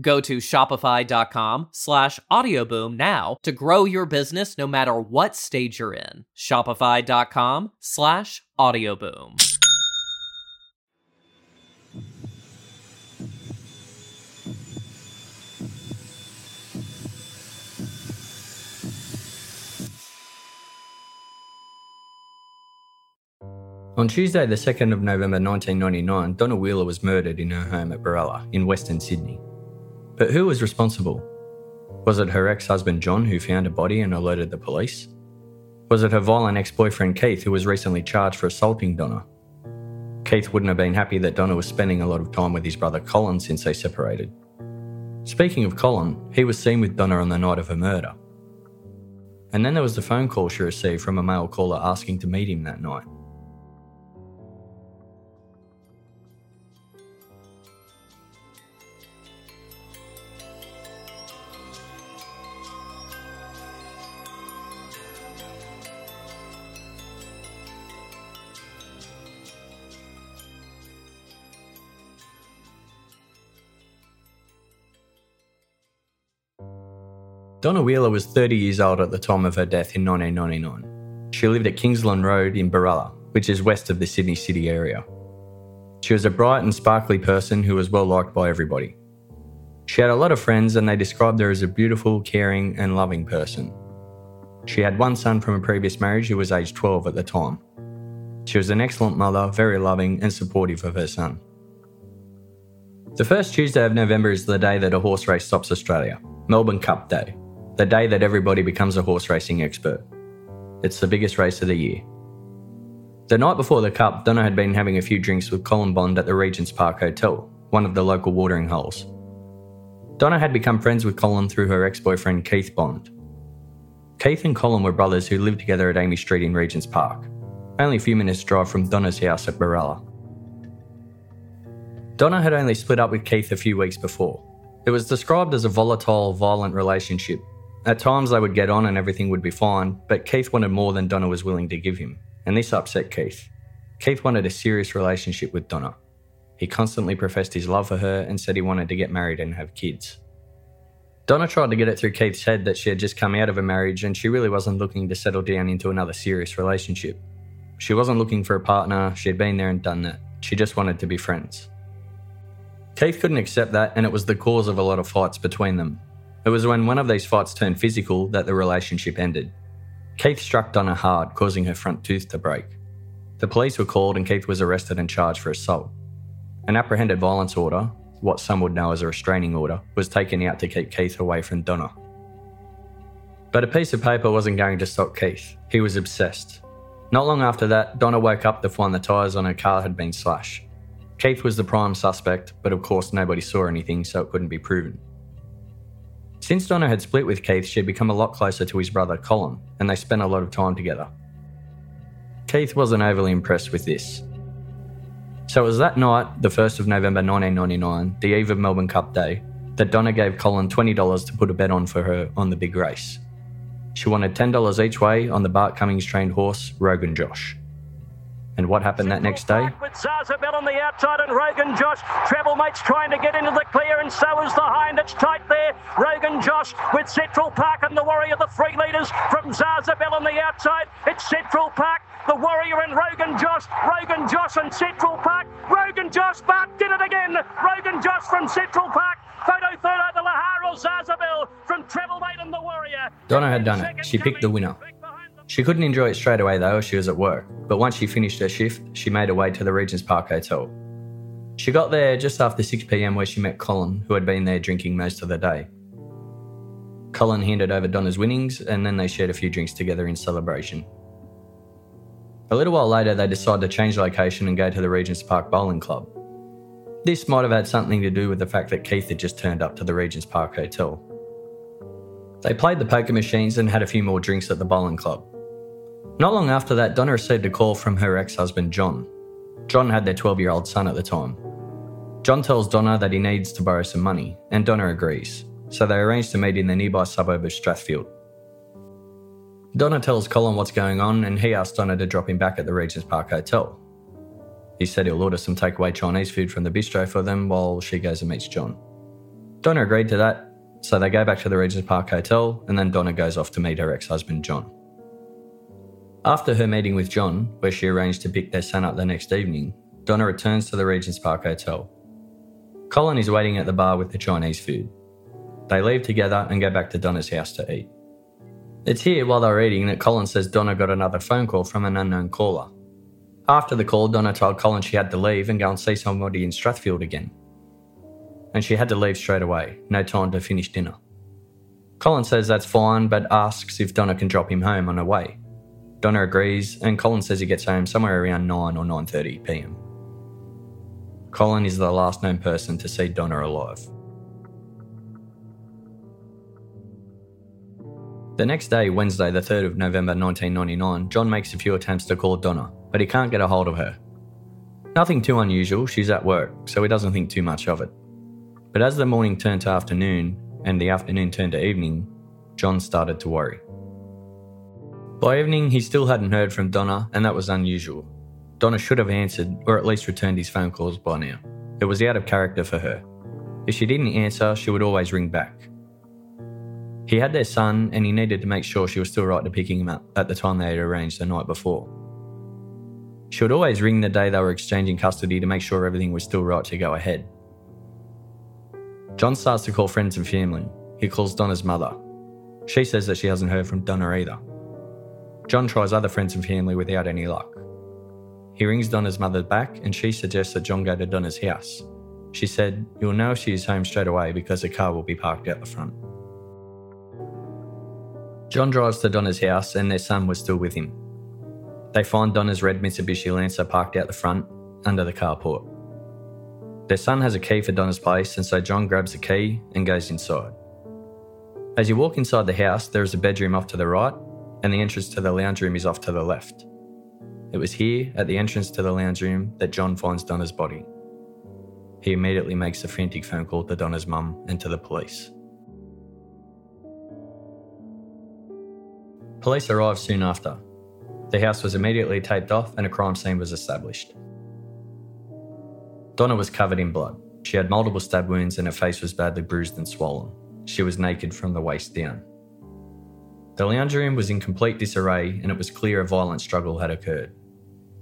Go to shopify.com slash audioboom now to grow your business no matter what stage you're in. Shopify.com slash audioboom. On Tuesday, the 2nd of November 1999, Donna Wheeler was murdered in her home at Berala in Western Sydney. But who was responsible? Was it her ex husband John who found a body and alerted the police? Was it her violent ex boyfriend Keith who was recently charged for assaulting Donna? Keith wouldn't have been happy that Donna was spending a lot of time with his brother Colin since they separated. Speaking of Colin, he was seen with Donna on the night of her murder. And then there was the phone call she received from a male caller asking to meet him that night. Donna Wheeler was 30 years old at the time of her death in 1999. She lived at Kingsland Road in Berala, which is west of the Sydney city area. She was a bright and sparkly person who was well liked by everybody. She had a lot of friends and they described her as a beautiful, caring, and loving person. She had one son from a previous marriage who was aged 12 at the time. She was an excellent mother, very loving and supportive of her son. The first Tuesday of November is the day that a horse race stops Australia, Melbourne Cup Day the day that everybody becomes a horse racing expert. It's the biggest race of the year. The night before the Cup, Donna had been having a few drinks with Colin Bond at the Regent's Park Hotel, one of the local watering holes. Donna had become friends with Colin through her ex boyfriend Keith Bond. Keith and Colin were brothers who lived together at Amy Street in Regent's Park, only a few minutes' drive from Donna's house at Berala. Donna had only split up with Keith a few weeks before. It was described as a volatile, violent relationship at times they would get on and everything would be fine, but Keith wanted more than Donna was willing to give him, and this upset Keith. Keith wanted a serious relationship with Donna. He constantly professed his love for her and said he wanted to get married and have kids. Donna tried to get it through Keith's head that she had just come out of a marriage and she really wasn't looking to settle down into another serious relationship. She wasn't looking for a partner, she had been there and done that. She just wanted to be friends. Keith couldn't accept that, and it was the cause of a lot of fights between them, it was when one of these fights turned physical that the relationship ended. Keith struck Donna hard, causing her front tooth to break. The police were called and Keith was arrested and charged for assault. An apprehended violence order, what some would know as a restraining order, was taken out to keep Keith away from Donna. But a piece of paper wasn't going to stop Keith. He was obsessed. Not long after that, Donna woke up to find the tyres on her car had been slashed. Keith was the prime suspect, but of course nobody saw anything, so it couldn't be proven. Since Donna had split with Keith, she had become a lot closer to his brother Colin, and they spent a lot of time together. Keith wasn't overly impressed with this. So it was that night, the 1st of November 1999, the eve of Melbourne Cup Day, that Donna gave Colin $20 to put a bet on for her on the big race. She wanted $10 each way on the Bart Cummings trained horse, Rogan Josh. And what happened that next day? With Zazabelle on the outside and Rogan Josh. Travel Mate's trying to get into the clear and so is the hind. It's tight there. Rogan Josh with Central Park and the Warrior, the three leaders from Zazabelle on the outside. It's Central Park, the Warrior and Rogan Josh. Rogan Josh and Central Park. Rogan Josh, Bart did it again. Rogan Josh from Central Park. Photo third over Lahar or Zazabelle from Travel Mate and the Warrior. Donna had done it. She picked the winner. She couldn't enjoy it straight away though, she was at work, but once she finished her shift, she made her way to the Regent's Park Hotel. She got there just after 6pm where she met Colin, who had been there drinking most of the day. Colin handed over Donna's winnings and then they shared a few drinks together in celebration. A little while later, they decided to change location and go to the Regent's Park Bowling Club. This might have had something to do with the fact that Keith had just turned up to the Regent's Park Hotel. They played the poker machines and had a few more drinks at the bowling club. Not long after that, Donna received a call from her ex husband, John. John had their 12 year old son at the time. John tells Donna that he needs to borrow some money, and Donna agrees, so they arrange to meet in the nearby suburb of Strathfield. Donna tells Colin what's going on, and he asks Donna to drop him back at the Regent's Park Hotel. He said he'll order some takeaway Chinese food from the bistro for them while she goes and meets John. Donna agreed to that, so they go back to the Regent's Park Hotel, and then Donna goes off to meet her ex husband, John. After her meeting with John, where she arranged to pick their son up the next evening, Donna returns to the Regent's Park Hotel. Colin is waiting at the bar with the Chinese food. They leave together and go back to Donna's house to eat. It's here while they're eating that Colin says Donna got another phone call from an unknown caller. After the call, Donna told Colin she had to leave and go and see somebody in Strathfield again. And she had to leave straight away, no time to finish dinner. Colin says that's fine, but asks if Donna can drop him home on her way. Donna agrees, and Colin says he gets home somewhere around 9 or 9:30 p.m. Colin is the last known person to see Donna alive. The next day, Wednesday, the 3rd of November 1999, John makes a few attempts to call Donna, but he can't get a hold of her. Nothing too unusual, she's at work, so he doesn't think too much of it. But as the morning turned to afternoon and the afternoon turned to evening, John started to worry. By evening, he still hadn't heard from Donna, and that was unusual. Donna should have answered, or at least returned his phone calls by now. It was out of character for her. If she didn't answer, she would always ring back. He had their son, and he needed to make sure she was still right to picking him up at the time they had arranged the night before. She would always ring the day they were exchanging custody to make sure everything was still right to go ahead. John starts to call friends and family. He calls Donna's mother. She says that she hasn't heard from Donna either. John tries other friends and family without any luck. He rings Donna's mother back and she suggests that John go to Donna's house. She said, You'll know if she is home straight away because the car will be parked out the front. John drives to Donna's house and their son was still with him. They find Donna's red Mitsubishi Lancer parked out the front under the carport. Their son has a key for Donna's place, and so John grabs the key and goes inside. As you walk inside the house, there is a bedroom off to the right and the entrance to the lounge room is off to the left. It was here, at the entrance to the lounge room, that John finds Donna's body. He immediately makes a frantic phone call to Donna's mum and to the police. Police arrived soon after. The house was immediately taped off and a crime scene was established. Donna was covered in blood. She had multiple stab wounds and her face was badly bruised and swollen. She was naked from the waist down. The lounge room was in complete disarray and it was clear a violent struggle had occurred.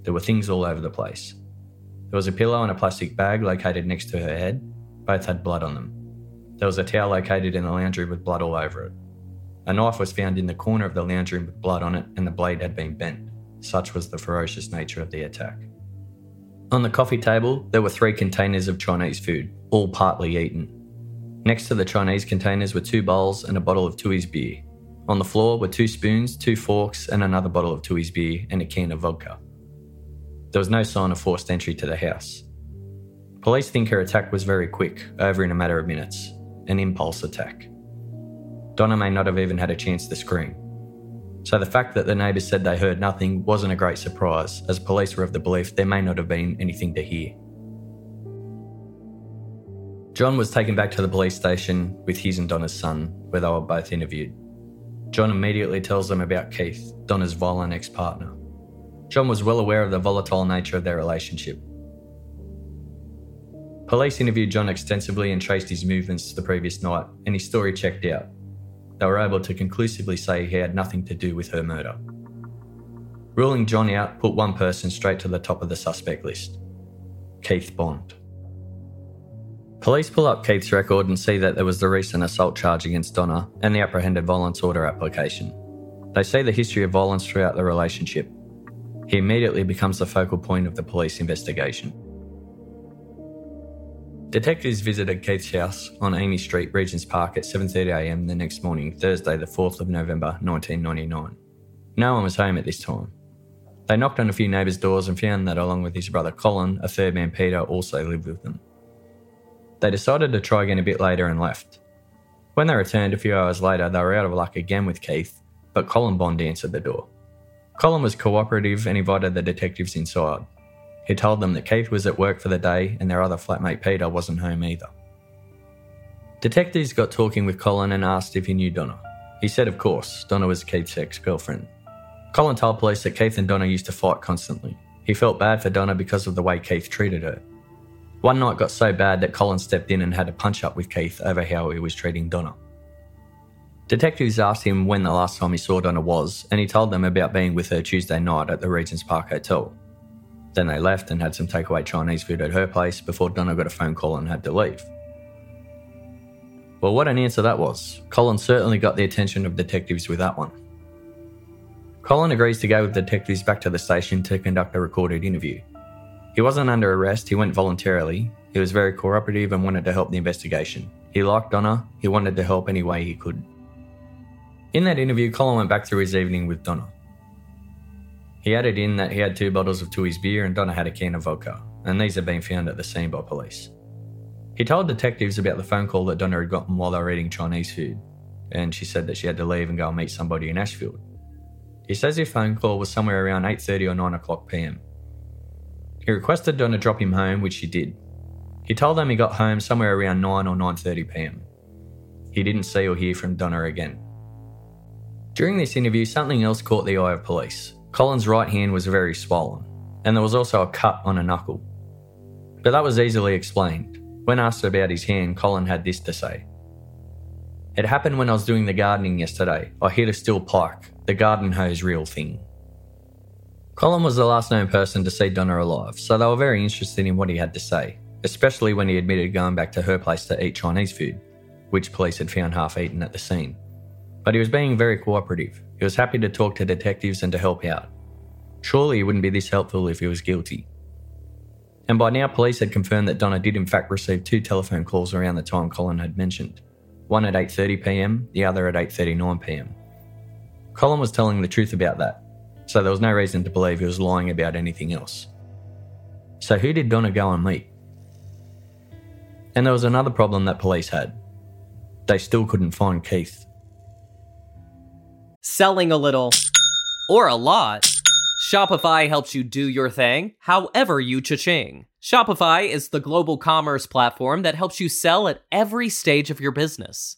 There were things all over the place. There was a pillow and a plastic bag located next to her head. Both had blood on them. There was a towel located in the lounge room with blood all over it. A knife was found in the corner of the lounge room with blood on it, and the blade had been bent. Such was the ferocious nature of the attack. On the coffee table, there were three containers of Chinese food, all partly eaten. Next to the Chinese containers were two bowls and a bottle of Tui's beer, on the floor were two spoons, two forks, and another bottle of Tooheys beer and a can of vodka. There was no sign of forced entry to the house. Police think her attack was very quick, over in a matter of minutes, an impulse attack. Donna may not have even had a chance to scream. So the fact that the neighbours said they heard nothing wasn't a great surprise, as police were of the belief there may not have been anything to hear. John was taken back to the police station with his and Donna's son, where they were both interviewed. John immediately tells them about Keith, Donna's violent ex partner. John was well aware of the volatile nature of their relationship. Police interviewed John extensively and traced his movements the previous night, and his story checked out. They were able to conclusively say he had nothing to do with her murder. Ruling John out put one person straight to the top of the suspect list Keith Bond. Police pull up Keith's record and see that there was the recent assault charge against Donna and the apprehended violence order application. They see the history of violence throughout the relationship. He immediately becomes the focal point of the police investigation. Detectives visited Keith's house on Amy Street, Regent's Park at 7.30am the next morning, Thursday the 4th of November 1999. No one was home at this time. They knocked on a few neighbours' doors and found that along with his brother Colin, a third man Peter also lived with them. They decided to try again a bit later and left. When they returned a few hours later, they were out of luck again with Keith, but Colin Bond answered the door. Colin was cooperative and invited the detectives inside. He told them that Keith was at work for the day and their other flatmate Peter wasn't home either. Detectives got talking with Colin and asked if he knew Donna. He said, of course, Donna was Keith's ex girlfriend. Colin told police that Keith and Donna used to fight constantly. He felt bad for Donna because of the way Keith treated her. One night got so bad that Colin stepped in and had a punch up with Keith over how he was treating Donna. Detectives asked him when the last time he saw Donna was, and he told them about being with her Tuesday night at the Regent's Park Hotel. Then they left and had some takeaway Chinese food at her place before Donna got a phone call and had to leave. Well, what an answer that was. Colin certainly got the attention of detectives with that one. Colin agrees to go with detectives back to the station to conduct a recorded interview. He wasn't under arrest, he went voluntarily. He was very cooperative and wanted to help the investigation. He liked Donna, he wanted to help any way he could. In that interview, Colin went back through his evening with Donna. He added in that he had two bottles of Tui's beer and Donna had a can of vodka, and these had been found at the scene by police. He told detectives about the phone call that Donna had gotten while they were eating Chinese food, and she said that she had to leave and go and meet somebody in Ashfield. He says his phone call was somewhere around 8:30 or 9 o'clock p.m. He requested Donna drop him home, which she did. He told them he got home somewhere around 9 or 9:30 p.m. He didn't see or hear from Donna again. During this interview, something else caught the eye of police. Colin's right hand was very swollen, and there was also a cut on a knuckle. But that was easily explained. When asked about his hand, Colin had this to say It happened when I was doing the gardening yesterday. I hit a steel pike, the garden hose real thing. Colin was the last known person to see Donna alive, so they were very interested in what he had to say, especially when he admitted going back to her place to eat Chinese food, which police had found half eaten at the scene. But he was being very cooperative. He was happy to talk to detectives and to help out. Surely he wouldn't be this helpful if he was guilty. And by now, police had confirmed that Donna did in fact receive two telephone calls around the time Colin had mentioned. One at 8.30pm, the other at 8.39pm. Colin was telling the truth about that, so there was no reason to believe he was lying about anything else. So who did Donna go and meet? And there was another problem that police had. They still couldn't find Keith selling a little or a lot, Shopify helps you do your thing however you cha-ching. Shopify is the global commerce platform that helps you sell at every stage of your business.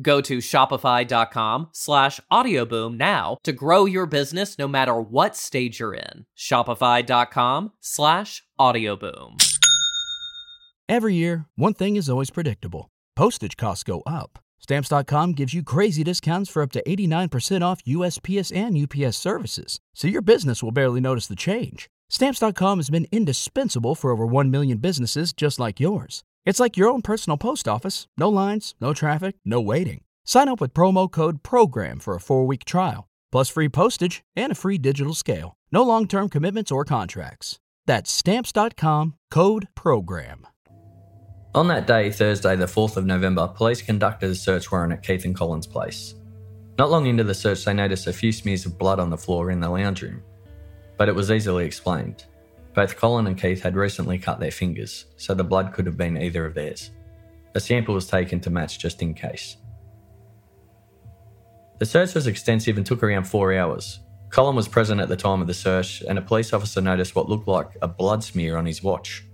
Go to shopify.com slash audioboom now to grow your business no matter what stage you're in. Shopify.com slash audioboom. Every year, one thing is always predictable postage costs go up. Stamps.com gives you crazy discounts for up to 89% off USPS and UPS services, so your business will barely notice the change. Stamps.com has been indispensable for over 1 million businesses just like yours. It's like your own personal post office no lines, no traffic, no waiting. Sign up with promo code PROGRAM for a four week trial, plus free postage and a free digital scale. No long term commitments or contracts. That's Stamps.com code PROGRAM. On that day, Thursday, the 4th of November, police conducted a search warrant at Keith and Colin's place. Not long into the search, they noticed a few smears of blood on the floor in the lounge room. But it was easily explained. Both Colin and Keith had recently cut their fingers, so the blood could have been either of theirs. A sample was taken to match just in case. The search was extensive and took around four hours. Colin was present at the time of the search, and a police officer noticed what looked like a blood smear on his watch.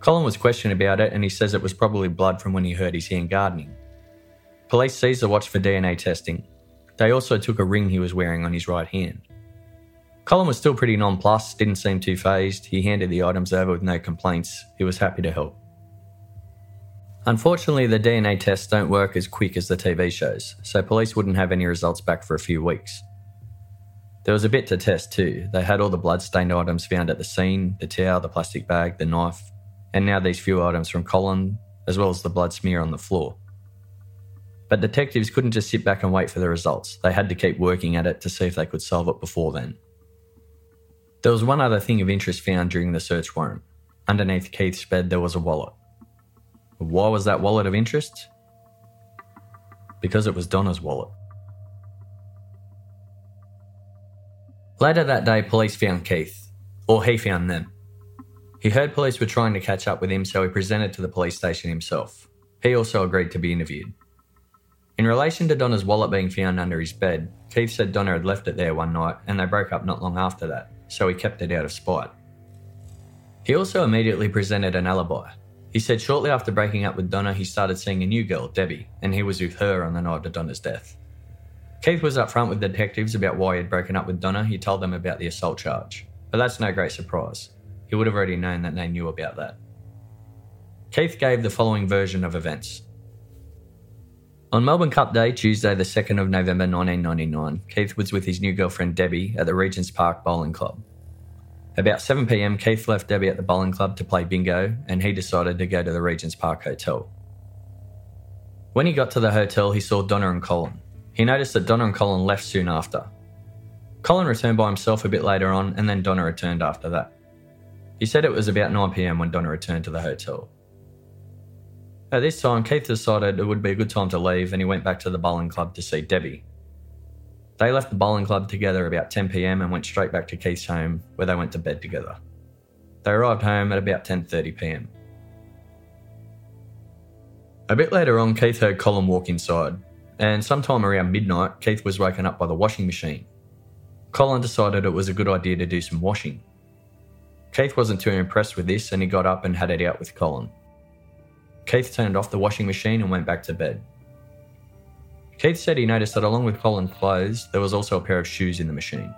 Colin was questioned about it and he says it was probably blood from when he hurt his hand gardening. Police seized the watch for DNA testing. They also took a ring he was wearing on his right hand. Colin was still pretty nonplussed, didn't seem too phased. He handed the items over with no complaints. He was happy to help. Unfortunately, the DNA tests don't work as quick as the TV shows, so police wouldn't have any results back for a few weeks. There was a bit to test too. They had all the blood-stained items found at the scene the towel, the plastic bag, the knife, and now these few items from Colin, as well as the blood smear on the floor. But detectives couldn't just sit back and wait for the results. They had to keep working at it to see if they could solve it before then. There was one other thing of interest found during the search warrant. Underneath Keith's bed, there was a wallet. Why was that wallet of interest? Because it was Donna's wallet. Later that day, police found Keith, or he found them. He heard police were trying to catch up with him, so he presented to the police station himself. He also agreed to be interviewed. In relation to Donna's wallet being found under his bed, Keith said Donna had left it there one night and they broke up not long after that, so he kept it out of spite. He also immediately presented an alibi. He said shortly after breaking up with Donna, he started seeing a new girl, Debbie, and he was with her on the night of Donna's death. Keith was upfront with detectives about why he had broken up with Donna. He told them about the assault charge, but that's no great surprise. He would have already known that they knew about that. Keith gave the following version of events. On Melbourne Cup Day, Tuesday, the 2nd of November 1999, Keith was with his new girlfriend Debbie at the Regent's Park Bowling Club. About 7pm, Keith left Debbie at the bowling club to play bingo, and he decided to go to the Regent's Park Hotel. When he got to the hotel, he saw Donna and Colin. He noticed that Donna and Colin left soon after. Colin returned by himself a bit later on, and then Donna returned after that. He said it was about 9pm when Donna returned to the hotel. At this time, Keith decided it would be a good time to leave and he went back to the bowling club to see Debbie. They left the bowling club together about 10pm and went straight back to Keith's home where they went to bed together. They arrived home at about 10.30pm. A bit later on, Keith heard Colin walk inside, and sometime around midnight, Keith was woken up by the washing machine. Colin decided it was a good idea to do some washing. Keith wasn't too impressed with this and he got up and had it out with Colin. Keith turned off the washing machine and went back to bed. Keith said he noticed that along with Colin's clothes, there was also a pair of shoes in the machine.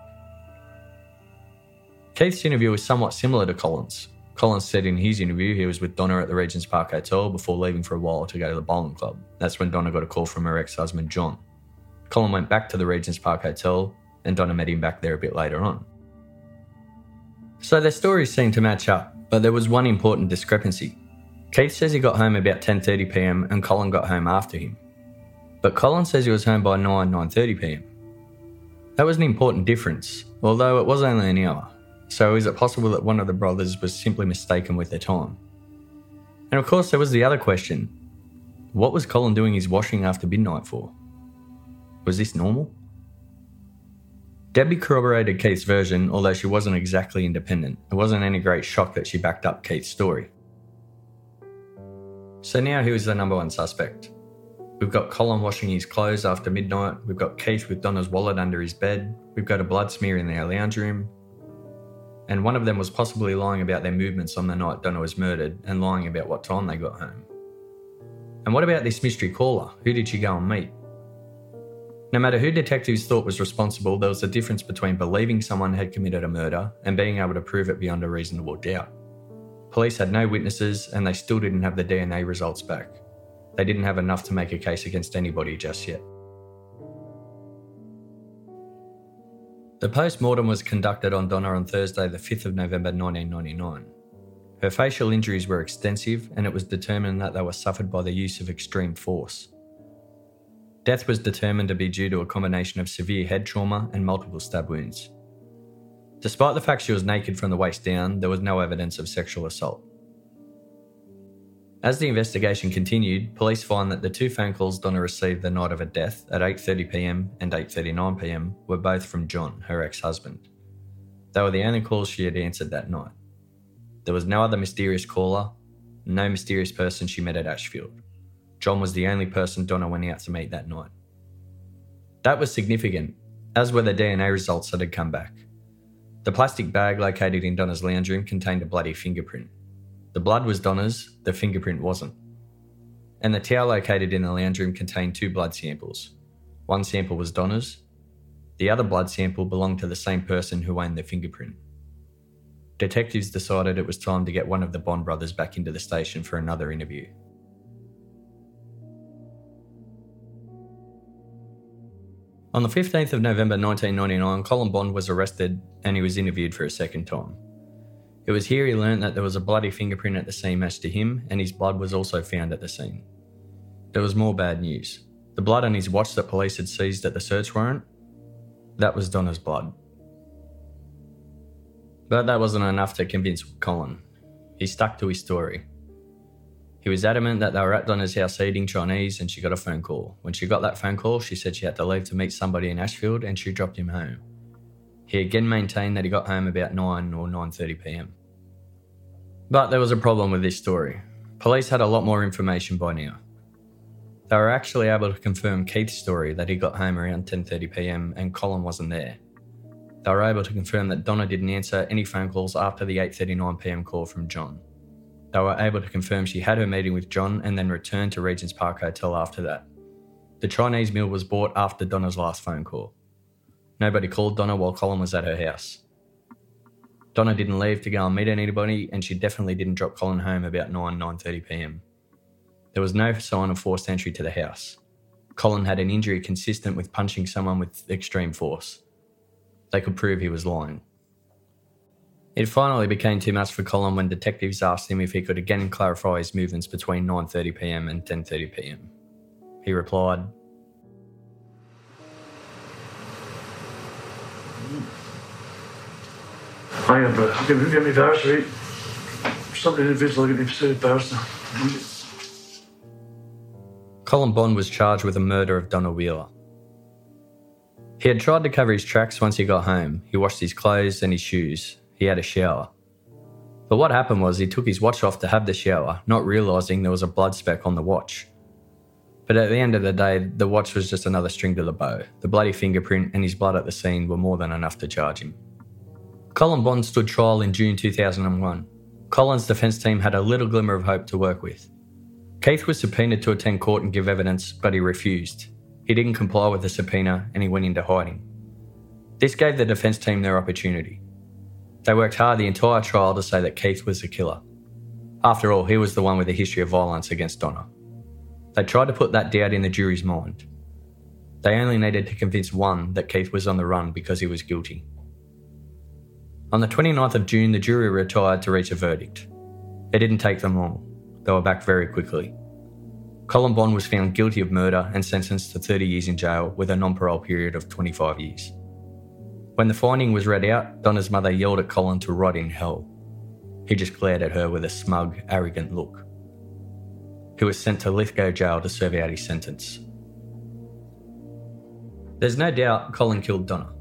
Keith's interview was somewhat similar to Colin's. Collins said in his interview he was with Donna at the Regent's Park Hotel before leaving for a while to go to the bowling club. That's when Donna got a call from her ex husband, John. Colin went back to the Regent's Park Hotel, and Donna met him back there a bit later on. So their stories seemed to match up, but there was one important discrepancy. Keith says he got home about 10:30 p.m. and Colin got home after him. But Colin says he was home by 9 9:30 p.m. That was an important difference, although it was only an hour. So is it possible that one of the brothers was simply mistaken with their time? And of course there was the other question. What was Colin doing his washing after midnight for? Was this normal? Debbie corroborated Keith's version, although she wasn't exactly independent. It wasn't any great shock that she backed up Keith's story. So now who is the number one suspect? We've got Colin washing his clothes after midnight. We've got Keith with Donna's wallet under his bed. We've got a blood smear in their lounge room. And one of them was possibly lying about their movements on the night Donna was murdered and lying about what time they got home. And what about this mystery caller? Who did she go and meet? No matter who detectives thought was responsible, there was a difference between believing someone had committed a murder and being able to prove it beyond a reasonable doubt. Police had no witnesses and they still didn't have the DNA results back. They didn't have enough to make a case against anybody just yet. The post mortem was conducted on Donna on Thursday, the 5th of November 1999. Her facial injuries were extensive, and it was determined that they were suffered by the use of extreme force. Death was determined to be due to a combination of severe head trauma and multiple stab wounds. Despite the fact she was naked from the waist down, there was no evidence of sexual assault. As the investigation continued, police find that the two phone calls Donna received the night of her death at 8.30pm and 8.39pm were both from John, her ex-husband. They were the only calls she had answered that night. There was no other mysterious caller, no mysterious person she met at Ashfield. John was the only person Donna went out to meet that night. That was significant, as were the DNA results that had come back. The plastic bag located in Donna's lounge room contained a bloody fingerprint. The blood was Donna's, the fingerprint wasn't. And the towel located in the lounge room contained two blood samples. One sample was Donna's, the other blood sample belonged to the same person who owned the fingerprint. Detectives decided it was time to get one of the Bond brothers back into the station for another interview. On the 15th of November 1999, Colin Bond was arrested and he was interviewed for a second time. It was here he learned that there was a bloody fingerprint at the scene matched to him, and his blood was also found at the scene. There was more bad news. The blood on his watch that police had seized at the search warrant, that was Donna's blood. But that wasn't enough to convince Colin. He stuck to his story. He was adamant that they were at Donna's house eating Chinese and she got a phone call. When she got that phone call, she said she had to leave to meet somebody in Ashfield and she dropped him home. He again maintained that he got home about 9 or 9:30 p.m. But there was a problem with this story. Police had a lot more information by now. They were actually able to confirm Keith's story that he got home around 10:30 p.m. and Colin wasn't there. They were able to confirm that Donna didn't answer any phone calls after the 8:39 p.m. call from John. They were able to confirm she had her meeting with John and then returned to Regent's Park Hotel after that. The Chinese meal was bought after Donna's last phone call. Nobody called Donna while Colin was at her house. Donna didn't leave to go and meet anybody, and she definitely didn't drop Colin home about 9 9:30 p.m. There was no sign of forced entry to the house. Colin had an injury consistent with punching someone with extreme force. They could prove he was lying. It finally became too much for Colin when detectives asked him if he could again clarify his movements between 9:30 p.m. and 10:30 p.m. He replied, Hang on, bro. Give me, give me bars, right? Somebody individual looking for two bars now. Colin Bond was charged with the murder of Donna Wheeler. He had tried to cover his tracks once he got home. He washed his clothes and his shoes. He had a shower. But what happened was he took his watch off to have the shower, not realising there was a blood speck on the watch. But at the end of the day, the watch was just another string to the bow. The bloody fingerprint and his blood at the scene were more than enough to charge him. Colin Bond stood trial in June 2001. Colin's defence team had a little glimmer of hope to work with. Keith was subpoenaed to attend court and give evidence, but he refused. He didn't comply with the subpoena and he went into hiding. This gave the defence team their opportunity. They worked hard the entire trial to say that Keith was the killer. After all, he was the one with a history of violence against Donna. They tried to put that doubt in the jury's mind. They only needed to convince one that Keith was on the run because he was guilty. On the 29th of June, the jury retired to reach a verdict. It didn't take them long. They were back very quickly. Colin Bond was found guilty of murder and sentenced to 30 years in jail with a non parole period of 25 years. When the finding was read out, Donna's mother yelled at Colin to rot in hell. He just glared at her with a smug, arrogant look. He was sent to Lithgow jail to serve out his sentence. There's no doubt Colin killed Donna.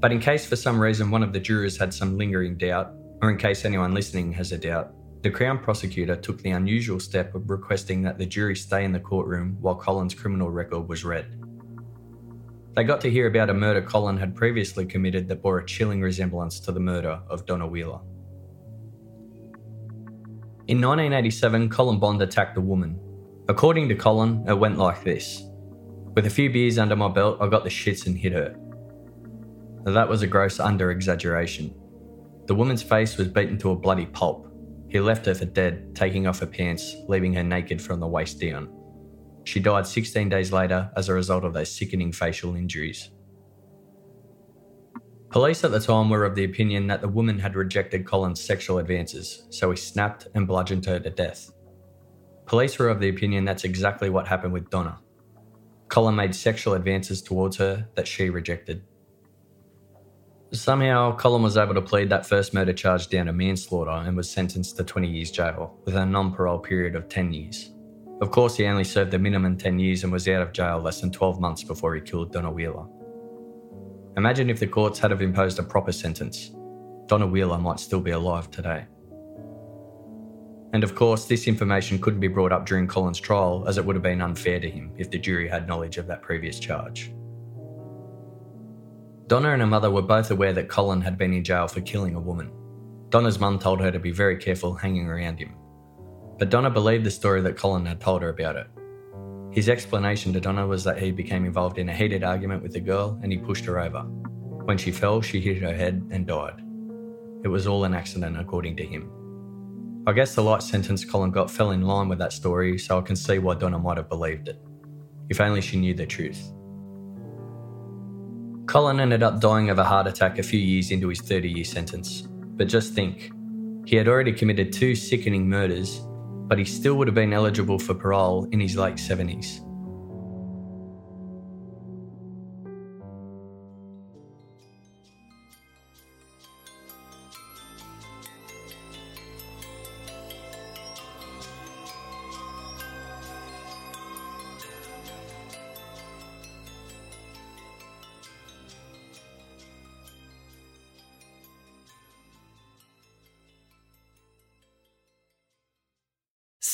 But in case for some reason one of the jurors had some lingering doubt, or in case anyone listening has a doubt, the Crown prosecutor took the unusual step of requesting that the jury stay in the courtroom while Colin's criminal record was read. They got to hear about a murder Colin had previously committed that bore a chilling resemblance to the murder of Donna Wheeler. In 1987, Colin Bond attacked a woman. According to Colin, it went like this With a few beers under my belt, I got the shits and hit her. That was a gross under exaggeration. The woman's face was beaten to a bloody pulp. He left her for dead, taking off her pants, leaving her naked from the waist down. She died 16 days later as a result of those sickening facial injuries. Police at the time were of the opinion that the woman had rejected Colin's sexual advances, so he snapped and bludgeoned her to death. Police were of the opinion that's exactly what happened with Donna. Colin made sexual advances towards her that she rejected. Somehow, Colin was able to plead that first murder charge down to manslaughter and was sentenced to 20 years jail, with a non parole period of 10 years. Of course, he only served a minimum 10 years and was out of jail less than 12 months before he killed Donna Wheeler. Imagine if the courts had have imposed a proper sentence. Donna Wheeler might still be alive today. And of course, this information couldn't be brought up during Colin's trial as it would have been unfair to him if the jury had knowledge of that previous charge. Donna and her mother were both aware that Colin had been in jail for killing a woman. Donna's mum told her to be very careful hanging around him. But Donna believed the story that Colin had told her about it. His explanation to Donna was that he became involved in a heated argument with the girl and he pushed her over. When she fell, she hit her head and died. It was all an accident, according to him. I guess the light sentence Colin got fell in line with that story, so I can see why Donna might have believed it. If only she knew the truth. Colin ended up dying of a heart attack a few years into his 30 year sentence. But just think, he had already committed two sickening murders, but he still would have been eligible for parole in his late 70s.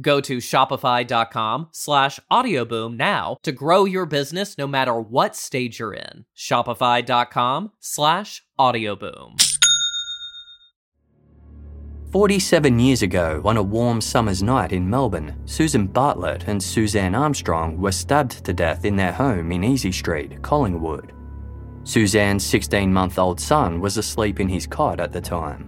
Go to shopify.com slash audioboom now to grow your business no matter what stage you're in. Shopify.com slash audioboom. 47 years ago, on a warm summer's night in Melbourne, Susan Bartlett and Suzanne Armstrong were stabbed to death in their home in Easy Street, Collingwood. Suzanne's 16 month old son was asleep in his cot at the time.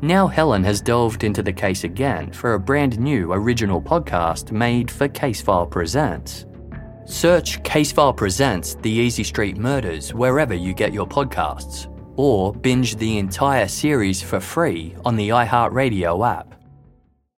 Now Helen has delved into the case again for a brand new original podcast made for Casefile Presents. Search Casefile Presents The Easy Street Murders wherever you get your podcasts, or binge the entire series for free on the iHeartRadio app.